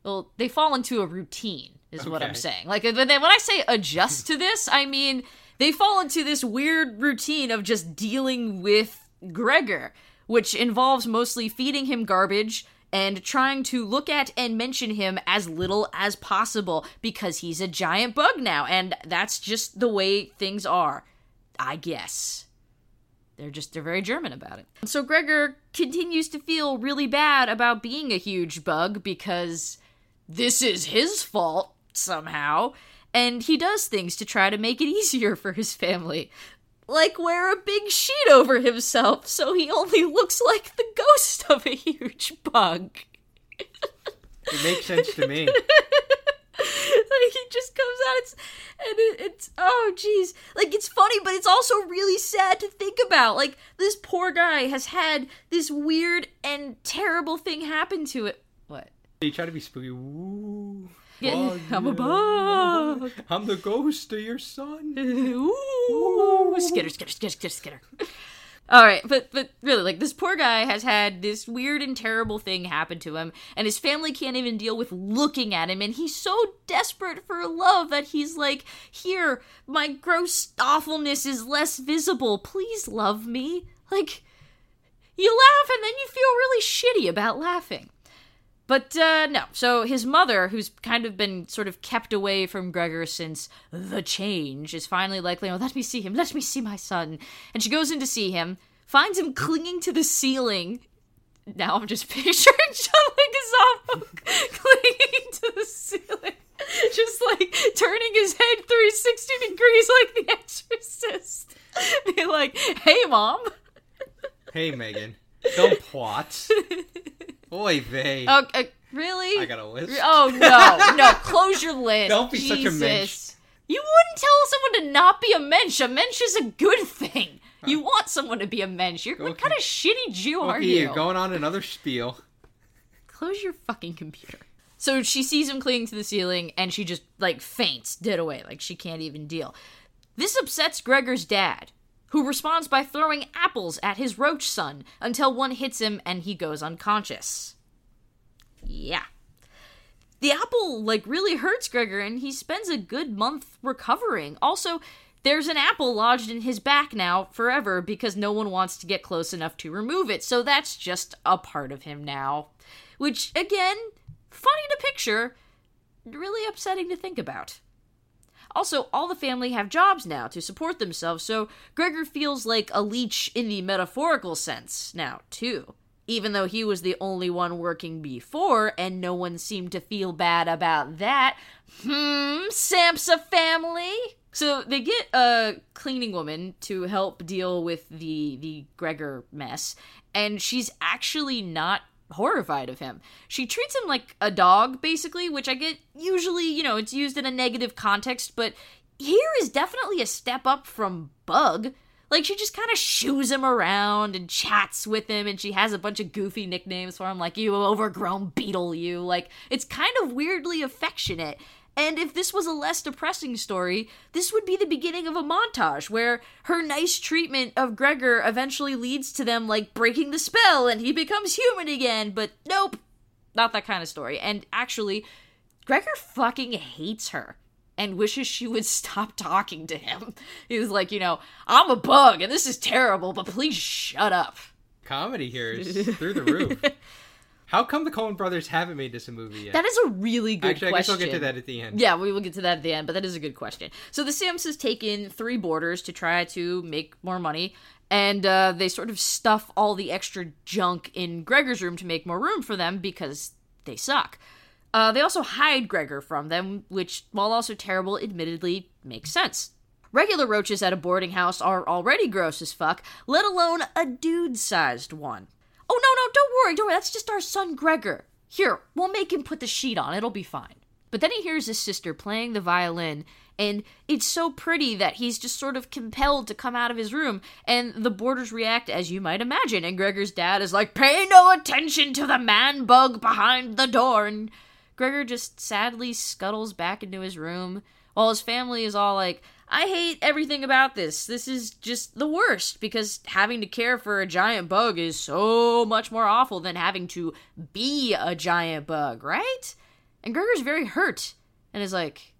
Well, they fall into a routine, is what I'm saying. Like, when when I say adjust to this, I mean they fall into this weird routine of just dealing with Gregor, which involves mostly feeding him garbage and trying to look at and mention him as little as possible because he's a giant bug now, and that's just the way things are, I guess. They're just they're very German about it. So Gregor continues to feel really bad about being a huge bug because this is his fault somehow, and he does things to try to make it <laughs> easier for his family. Like wear a big sheet over himself so he only looks like the ghost of a huge bug. It makes sense to me. <laughs> like he just comes out it's, and it, it's oh jeez like it's funny but it's also really sad to think about like this poor guy has had this weird and terrible thing happen to it what You try to be spooky. Ooh, Bug, I'm a bug. I'm the ghost of your son. <laughs> Ooh, skitter, skitter, skitter, skitter, skitter. All right, but but really, like this poor guy has had this weird and terrible thing happen to him, and his family can't even deal with looking at him, and he's so desperate for love that he's like, "Here, my gross awfulness is less visible. Please love me." Like, you laugh, and then you feel really shitty about laughing. But uh, no. So his mother, who's kind of been sort of kept away from Gregor since the change, is finally like, "Oh, let me see him. Let me see my son." And she goes in to see him, finds him clinging to the ceiling. Now I'm just <laughs> picturing John Leguizamo <laughs> clinging to the ceiling, just like turning his head 360 degrees like the Exorcist. <laughs> Be like, "Hey, mom." Hey, Megan. Don't plot. Oy vey. Oh, uh, really? I got a list. Oh no, no! <laughs> Close your list. Don't be such a Jesus. mensch. You wouldn't tell someone to not be a mensch. A mensch is a good thing. You want someone to be a mensch. You're what kind of shitty Jew are you? you're going on another spiel. Close your fucking computer. So she sees him clinging to the ceiling, and she just like faints dead away, like she can't even deal. This upsets Gregor's dad, who responds by throwing apples at his roach son until one hits him and he goes unconscious. Yeah. The apple like really hurts Gregor and he spends a good month recovering. Also, there's an apple lodged in his back now forever because no one wants to get close enough to remove it. So that's just a part of him now. Which again, funny to picture, really upsetting to think about. Also, all the family have jobs now to support themselves, so Gregor feels like a leech in the metaphorical sense now, too. Even though he was the only one working before, and no one seemed to feel bad about that. Hmm, Samsa family? So they get a cleaning woman to help deal with the the Gregor mess, and she's actually not horrified of him. She treats him like a dog, basically, which I get usually, you know, it's used in a negative context, but here is definitely a step up from Bug. Like, she just kind of shoos him around and chats with him, and she has a bunch of goofy nicknames for him, like, you overgrown beetle, you. Like, it's kind of weirdly affectionate. And if this was a less depressing story, this would be the beginning of a montage where her nice treatment of Gregor eventually leads to them like breaking the spell and he becomes human again. But nope, not that kind of story. And actually, Gregor fucking hates her and wishes she would <laughs> stop talking to him. He was like, you know, I'm a bug and this is terrible, but please shut up. Comedy here is <laughs> through the roof. How come the Coen brothers haven't made this a movie yet? That is a really good question. Actually, I guess question. I'll get to that at the end. Yeah, we will get to that at the end, but that is a good question. So the Samses take in three boarders to try to make more money, and uh, they sort of stuff all the extra junk in Gregor's room to make more room for them because they suck. Uh, they also hide Gregor from them, which, while also terrible, admittedly makes sense. Regular roaches at a boarding house are already gross as fuck, let alone a dude sized one. Oh, no, no, don't worry, don't worry, that's just our son Gregor. Here, we'll make him put the sheet on, it'll be fine. But then he hears his sister playing the violin, and it's so pretty that he's just sort of compelled to come out of his room, and the boarders react as you might imagine, and Gregor's dad is like, Pay no attention to the man bug behind the door, and Gregor just sadly scuttles back into his room, while his family is all like, I hate everything about this. This is just the worst because having to care for a giant bug is so much more awful than having to be a giant bug, right? And Gregor's very hurt and is like,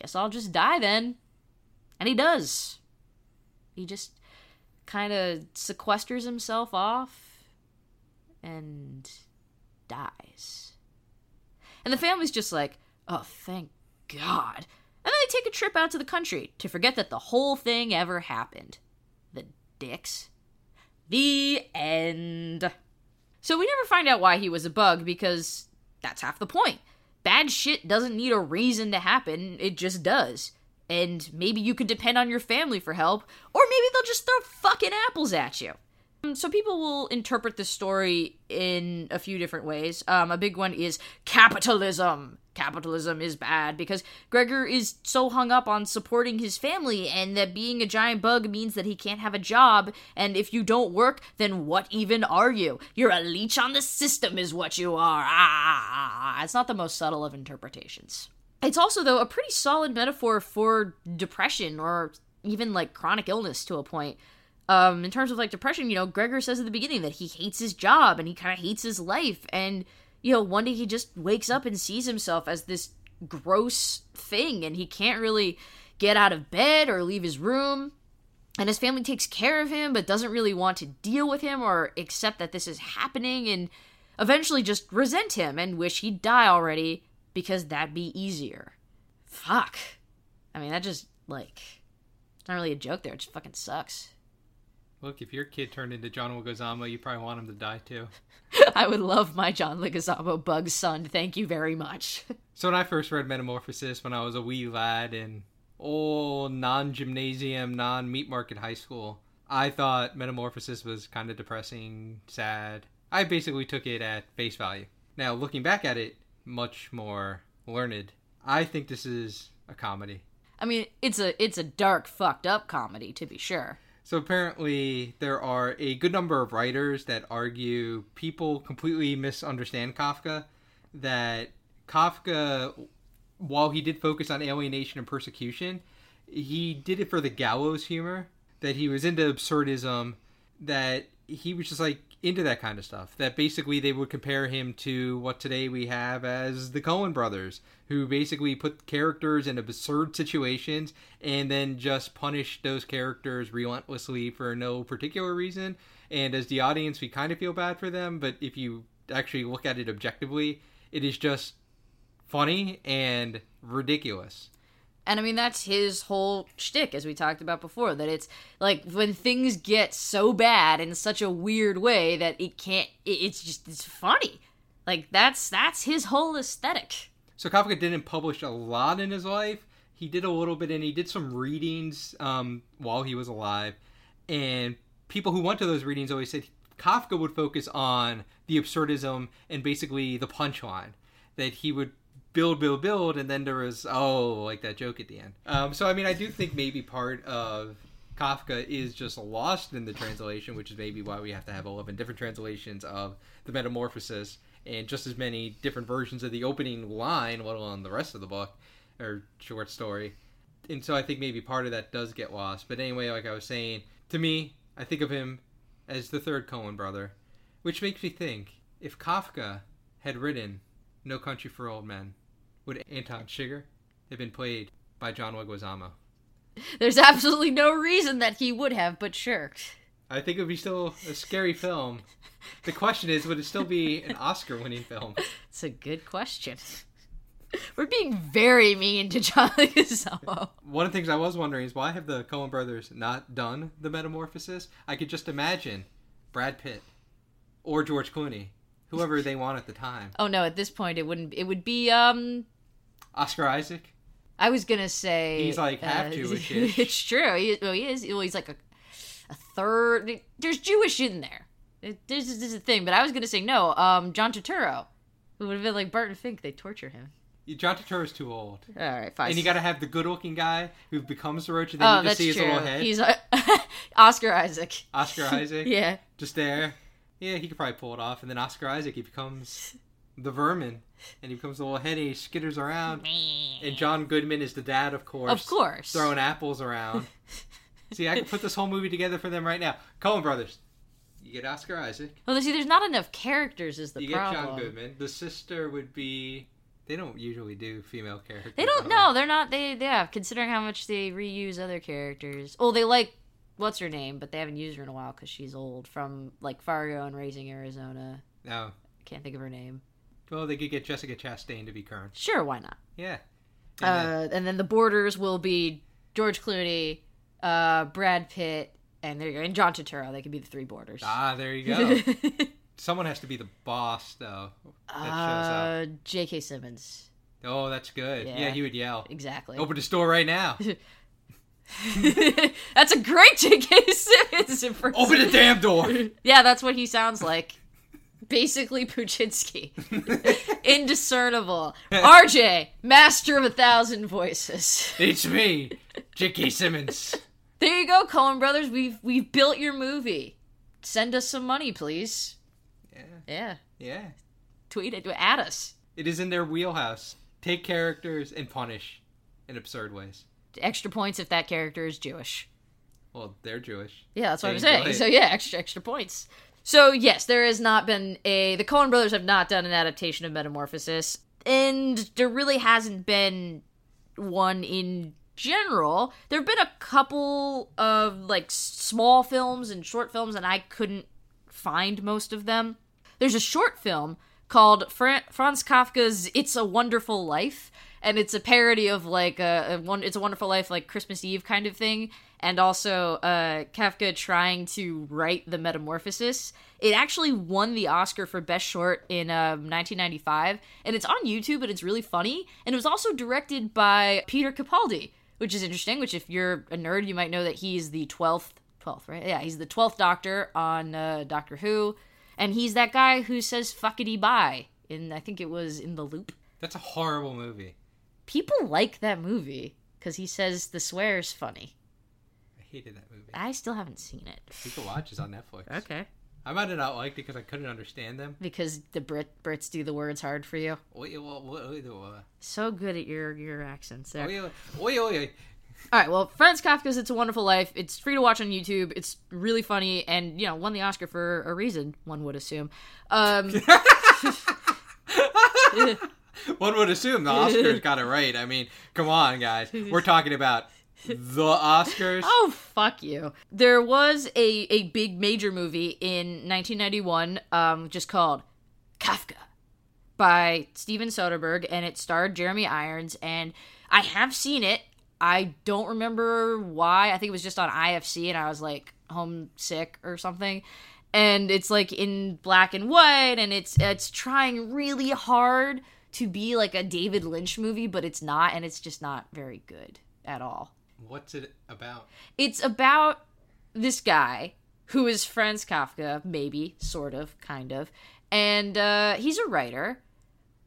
Guess I'll just die then. And he does. He just kind of sequesters himself off and dies. And the family's just like, oh, thank God. And then they take a trip out to the country to forget that the whole thing ever happened. The dicks. The end. So we never find out why he was a bug because that's half the point. Bad shit doesn't need a reason to happen, it just does. And maybe you could depend on your family for help, or maybe they'll just throw fucking apples at you. Um, so people will interpret this story in a few different ways. Um, a big one is capitalism. Capitalism is bad because Gregor is so hung up on supporting his family, and that being a giant bug means that he can't have a job. And if you don't work, then what even are you? You're a leech on the system, is what you are. Ah, ah, ah, ah it's not the most subtle of interpretations. It's also, though, a pretty solid metaphor for depression or even like chronic illness to a point um, in terms of like depression, you know, Gregor says at the beginning that he hates his job and he kind of hates his life. And, you know, one day he just wakes up and sees himself as this gross thing and he can't really get out of bed or leave his room. And his family takes care of him but doesn't really want to deal with him or accept that this is happening and eventually just resent him and wish he'd die already because that'd be easier. Fuck. I mean, that just, like, it's not really a joke there. It just fucking sucks. Look, if your kid turned into John Leguizamo, you probably want him to die too. <laughs> I would love my John Leguizamo bug son. Thank you very much. <laughs> so when I first read Metamorphosis when I was a wee lad in old non-gymnasium, non-meat market high school, I thought Metamorphosis was kind of depressing, sad. I basically took it at face value. Now, looking back at it, much more learned. I think this is a comedy. I mean, it's a it's a dark, fucked up comedy to be sure. So apparently, there are a good number of writers that argue people completely misunderstand Kafka. That Kafka, while he did focus on alienation and persecution, he did it for the gallows humor. That he was into absurdism. That he was just like into that kind of stuff. That basically they would compare him to what today we have as the Coen brothers, who basically put characters in absurd situations and then just punish those characters relentlessly for no particular reason. And as the audience, we kind of feel bad for them, but if you actually look at it objectively, it is just funny and ridiculous. And I mean, that's his whole shtick, as we talked about before. That it's like when things get so bad in such a weird way that it can't. it's just it's funny. Like that's that's his whole aesthetic. So Kafka didn't publish a lot in his life. He did a little bit, and he did some readings um, while he was alive. And people who went to those readings always said Kafka would focus on the absurdism and basically the punchline. That he would build, build, build, and then there was oh, like that joke at the end. Um, so I mean, I do think maybe part of Kafka is just lost in the translation, which is maybe why we have to have eleven different translations of the Metamorphosis and just as many different versions of the opening line, let alone the rest of the book or short story. And so I think maybe part of that does get lost. But anyway, like I was saying, to me, I think of him as the third Coen brother, which makes me think if Kafka had written No Country for Old Men, would Anton Chigurh have been played by John Leguizamo? There's absolutely no reason that he would have, but sure. I think it would be still a scary film. The question is, would it still be an Oscar-winning film? It's a good question. We're being very mean to John Leguizamo. One of the things I was wondering is why have the Coen brothers not done the Metamorphosis? I could just imagine Brad Pitt or George Clooney, whoever they want at the time. Oh no, at this point it wouldn't. It would be um Oscar Isaac. I was gonna say He's, like, half uh, Jewish-ish. <laughs> it's true. He, well, he is. Well, he's like a a third. There's Jewish in there. It, this, is, this is a thing. But I was gonna say no. Um, John Turturro, who would have been like Barton Fink. They torture him. John Turturro's too old. All right, fine. And you gotta have the good looking guy who becomes the roach, and then oh, you just that's see his true. little head. He's uh, <laughs> Oscar Isaac. Oscar <laughs> Isaac. Yeah. Just there. Yeah, he could probably pull it off. And then Oscar Isaac, he becomes the vermin. And he becomes a little head, and he skitters around. And John Goodman is the dad, of course. Of course. Throwing apples around. <laughs> see, I could put this whole movie together for them right now. Coen Brothers. You get Oscar Isaac. Well, see, there's not enough characters. Is the you problem? get John Goodman. The sister would be. They don't usually do female characters. They don't know. They're not. They yeah. Considering how much they reuse other characters. Oh, they like what's her name, but they haven't used her in a while because she's old. From like Fargo and Raising Arizona. No. Can't think of her name. Well, they could get Jessica Chastain to be current. Sure, why not? Yeah. And then- Uh, and then the boarders will be George Clooney, uh, Brad Pitt, and there you go, and John Turturro. They could be the three boarders. ah, there you go. <laughs> Someone has to be the boss, though. That shows up. uh, J.K. Simmons. Oh, that's good. Yeah, yeah. he would yell. Exactly. Open the store right now. <laughs> that's a great J.K. Simmons impression. Open the damn door. <laughs> Yeah, that's what he sounds like. Basically, Puchinsky. <laughs> Indiscernible. RJ, master of a thousand voices. It's me, J.K. Simmons. There you go, Coen Brothers. We've we've built your movie. Send us some money, please. Yeah, Yeah, yeah. tweet it at us. It is in their wheelhouse. Take characters and punish in absurd ways. Extra points if that character is Jewish. Well, they're Jewish. Yeah, that's what I'm saying. it. So yeah, extra extra points. So yes, there has not been a the Coen brothers have not done an adaptation of Metamorphosis, and there really hasn't been one in general. There've been a couple of like small films and short films, and I couldn't find most of them. There's a short film called Fra- Franz Kafka's "It's a Wonderful Life," and it's a parody of like a, a one. It's a Wonderful Life, like Christmas Eve kind of thing, and also uh, Kafka trying to write the Metamorphosis. It actually won the Oscar for Best Short in um, 1995, and it's on YouTube, and it's really funny. And it was also directed by Peter Capaldi, which is interesting. Which, if you're a nerd, you might know that he's the twelfth, twelfth, right? Yeah, he's the twelfth Doctor on uh, Doctor Who, and he's that guy who says "fuckity bye" in I think it was in the Loop. That's a horrible movie. People like that movie because he says the swear's funny. I hated that movie. I still haven't seen it. You can watch it on Netflix. Okay. I might have not liked it because I couldn't understand them. Because the Brit Brits do the words hard for you. Oi, oi, oi, oi, oi. So good at your your accents there. Oi, oi, oi, oi, oi. All right, well, Franz Kafka's It's a Wonderful Life. It's free to watch on YouTube. It's really funny and, you know, won the Oscar for a reason, one would assume. Um, <laughs> One would assume the Oscars got it right. I mean, come on, guys. We're talking about the Oscars. <laughs> oh, fuck you. There was a, a big major movie in 1991 um, just called Kafka by Steven Soderbergh, and it starred Jeremy Irons, and I have seen it. I don't remember why. I think it was just on IFC, and I was like homesick or something. And it's like in black and white, and it's it's trying really hard to be like a David Lynch movie, but it's not, and it's just not very good at all. What's it about? It's about this guy who is Franz Kafka, maybe, sort of, kind of, and uh, he's a writer,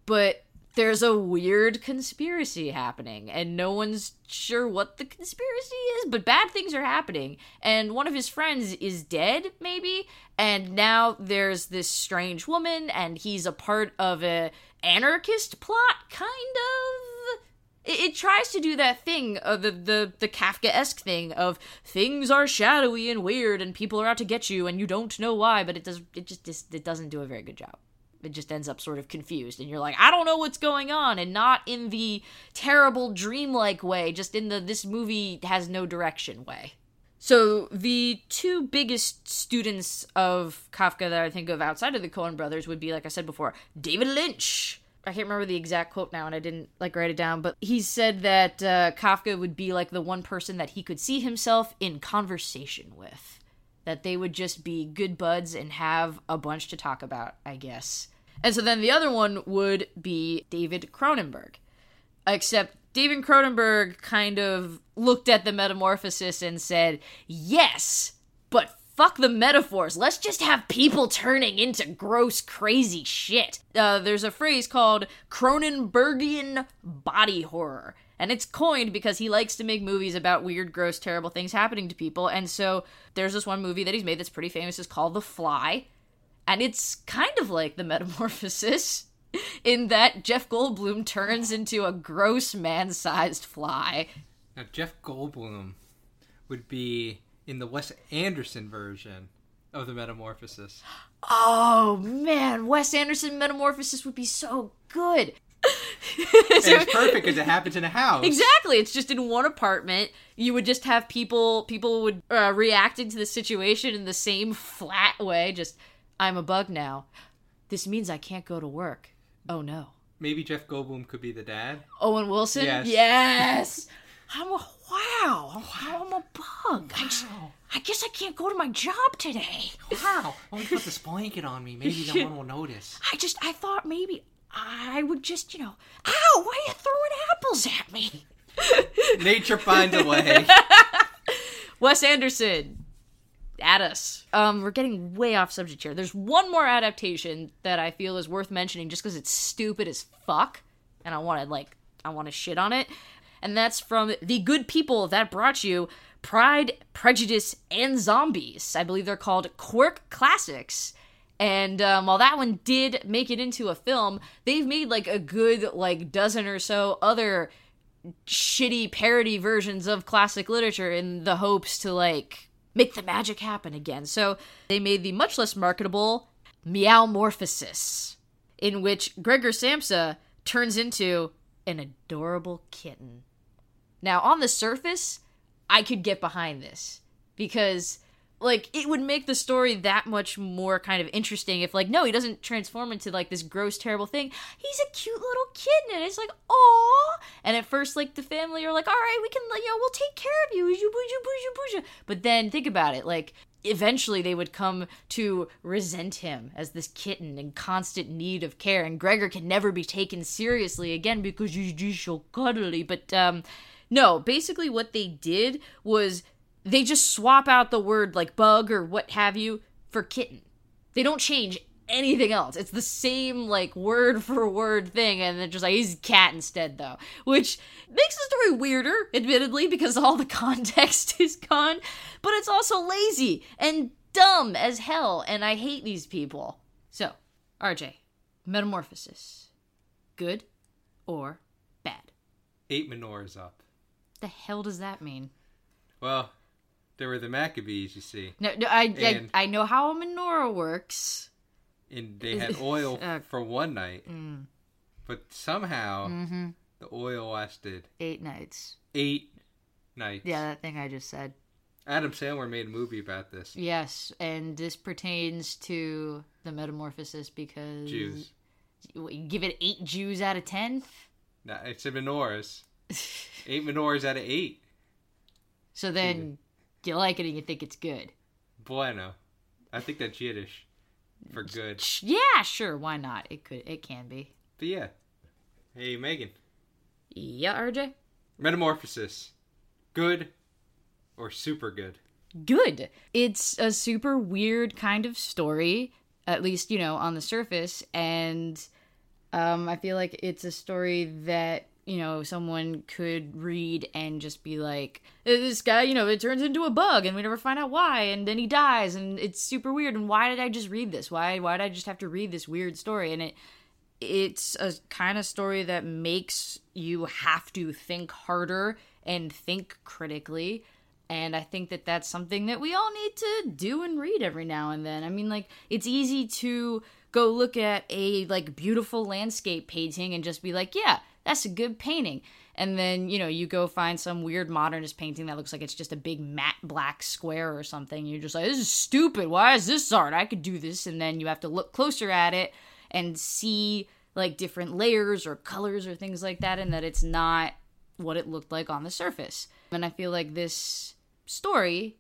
but there's a weird conspiracy happening, and no one's sure what the conspiracy is, but bad things are happening, and one of his friends is dead, maybe, and now there's this strange woman, and he's a part of a anarchist plot, kind of it, it tries to do that thing of the the the Kafka-esque thing of things are shadowy and weird and people are out to get you and you don't know why, but it does it just it doesn't do a very good job. It just ends up sort of confused and you're like, I don't know what's going on, and not in the terrible dreamlike way, just in the this movie has no direction way. So the two biggest students of Kafka that I think of outside of the Coen brothers would be, like I said before, David Lynch. I can't remember the exact quote now, and I didn't like write it down, but he said that uh, Kafka would be like the one person that he could see himself in conversation with. That they would just be good buds and have a bunch to talk about, I guess. And so then the other one would be David Cronenberg. Except David Cronenberg kind of looked at the metamorphosis and said, Yes, but fuck the metaphors. Let's just have people turning into gross, crazy shit. Uh, there's a phrase called Cronenbergian body horror. And it's coined because he likes to make movies about weird, gross, terrible things happening to people. And so there's this one movie that he's made that's pretty famous. It's called The Fly. And it's kind of like the <laughs> metamorphosis in that Jeff Goldblum turns into a gross man sized fly. Now, Jeff Goldblum would be in the Wes Anderson version of the Metamorphosis. Oh man, Wes Anderson Metamorphosis would be so good. and it's <laughs> perfect because it happens in a house. Exactly. It's just in one apartment. You would just have people people would uh, reacting to the situation in the same flat way. Just I'm a bug now. This means I can't go to work. Oh no. Maybe Jeff Goldblum could be the dad. Owen Wilson. Yes. Yes. I'm a wow. I'm a bug. I, I guess I can't go to my job today. Wow. Let me put this blanket on me. Maybe no <laughs> one will notice. I just I thought maybe I would just you know. Ow! Why are you throwing apples at me? <laughs> Nature finds a way. <laughs> Wes Anderson, at us. Um, we're getting way off subject here. There's one more adaptation that I feel is worth mentioning just because it's stupid as fuck, and I want to like I want to shit on it, and that's from the good people that brought you Pride, Prejudice, and Zombies. I believe they're called Quirk Classics. And um, while that one did make it into a film, they've made like a good like dozen or so other shitty parody versions of classic literature in the hopes to like make the magic happen again. So they made the much less marketable Meowmorphosis, in which Gregor Samsa turns into an adorable kitten. Now, on the surface, I could get behind this because like it would make the story that much more kind of interesting if like no he doesn't transform into like this gross terrible thing. He's a cute little kitten and it's like oh and at first like the family are like all right we can you know we'll take care of you? But then think about it like eventually they would come to resent him as this kitten in constant need of care and gregor can never be taken seriously again because he's just so cuddly. But um no basically what they did was they just swap out the word like bug or what have you for kitten. They don't change anything else. It's the same like word <laughs> for word thing, and they're just like he's cat instead though, which makes the story weirder, admittedly, because all the <laughs> context is gone. But it's also lazy and dumb as hell, and I hate these people. So, RJ, Metamorphosis, good or bad? Eight menorahs up. The hell does that mean? Well, there were the Maccabees, you see, No, no I, And- I I know how a menorah works. and they had oil <laughs> Uh, for one night, Mm. but somehow Mm-hmm. the oil lasted Eight nights. eight nights. Yeah, that thing I just said. Adam Sandler made a movie about this. Yes, and this pertains to the metamorphosis because Jews. You give it eight Jews out of ten. No, it's a menorahs. <laughs> eight menorahs out of eight. So then you like it and you think it's good. Bueno. I think that's Yiddish for good. Yeah, sure. Why not? It could. It can be. But yeah. Hey, Megan. Yeah, RJ. Metamorphosis. Good or super good? good. It's a super weird kind of story, at least, you know, on the surface. And um, I feel like it's a story that, you know, someone could read and just be like, "Uh, this guy, you know, it turns into a bug and we never find out why. And then he dies and it's super weird. And why did I just read this? Why, why did I just have to read this weird story? And it, it's a kind of story that makes you have to think harder and think critically and i think that that's something that we all need to do and read every now and then i mean like it's easy to go look at a like beautiful landscape painting and just be like yeah that's a good painting. And then you know you go find some weird modernist painting that looks like it's just a big matte black square or something. You're just like this is stupid. Why is this art? I could do this. And then you have to look closer at it and see like different layers or colors or things like that and that it's not what it looked like on the surface. And i feel like this story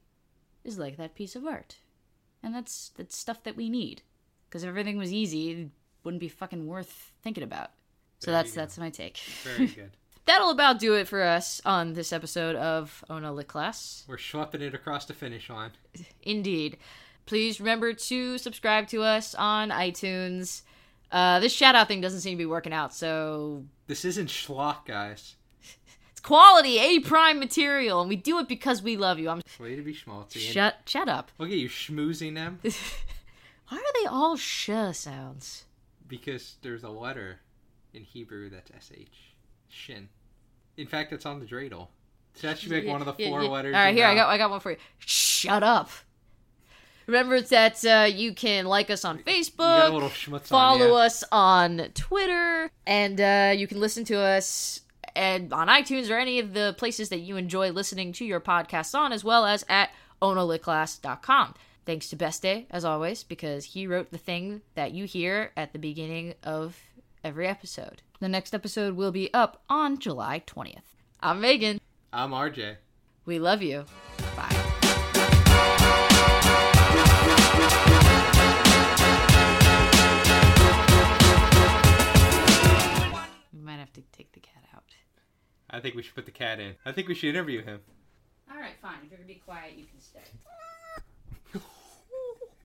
is like that piece of art. And that's that's stuff that we need. Because if everything was easy it wouldn't be fucking worth thinking about so There that's that's my take Very <laughs> good. that'll about do it for us on this episode of Ona Lit Class. We're schlepping it across the finish line. Indeed. Please remember to subscribe to us on iTunes. Uh, this shout out thing doesn't seem to be working out, so This isn't schlock, guys. <laughs> it's quality A prime material, and we do it because we love you. I'm Way to be schmaltzy. And shut shut up. Look at you schmoozing them <laughs> Why are they all sh sounds? because there's a letter in Hebrew that's sh. Shin. In fact, it's on the dreidel. So that should make one of the four yeah. letters. All right, here I got I got one for you. Shut up. Remember that uh, you can like us on You got a Facebook, follow on ya. us on Twitter, and uh, you can listen to us and on iTunes or any of the places that you enjoy listening to your podcasts on, as well as at onolitclass.com. Thanks to Best Day, as always, because he wrote the thing that you hear at the beginning of every episode. The next episode will be up on July 20th. I'm Megan. I'm RJ. We love you. Bye. We might have to take the cat out. I think we should put the cat in. I think we should interview him. All right, fine. If you're gonna be quiet, you can stay.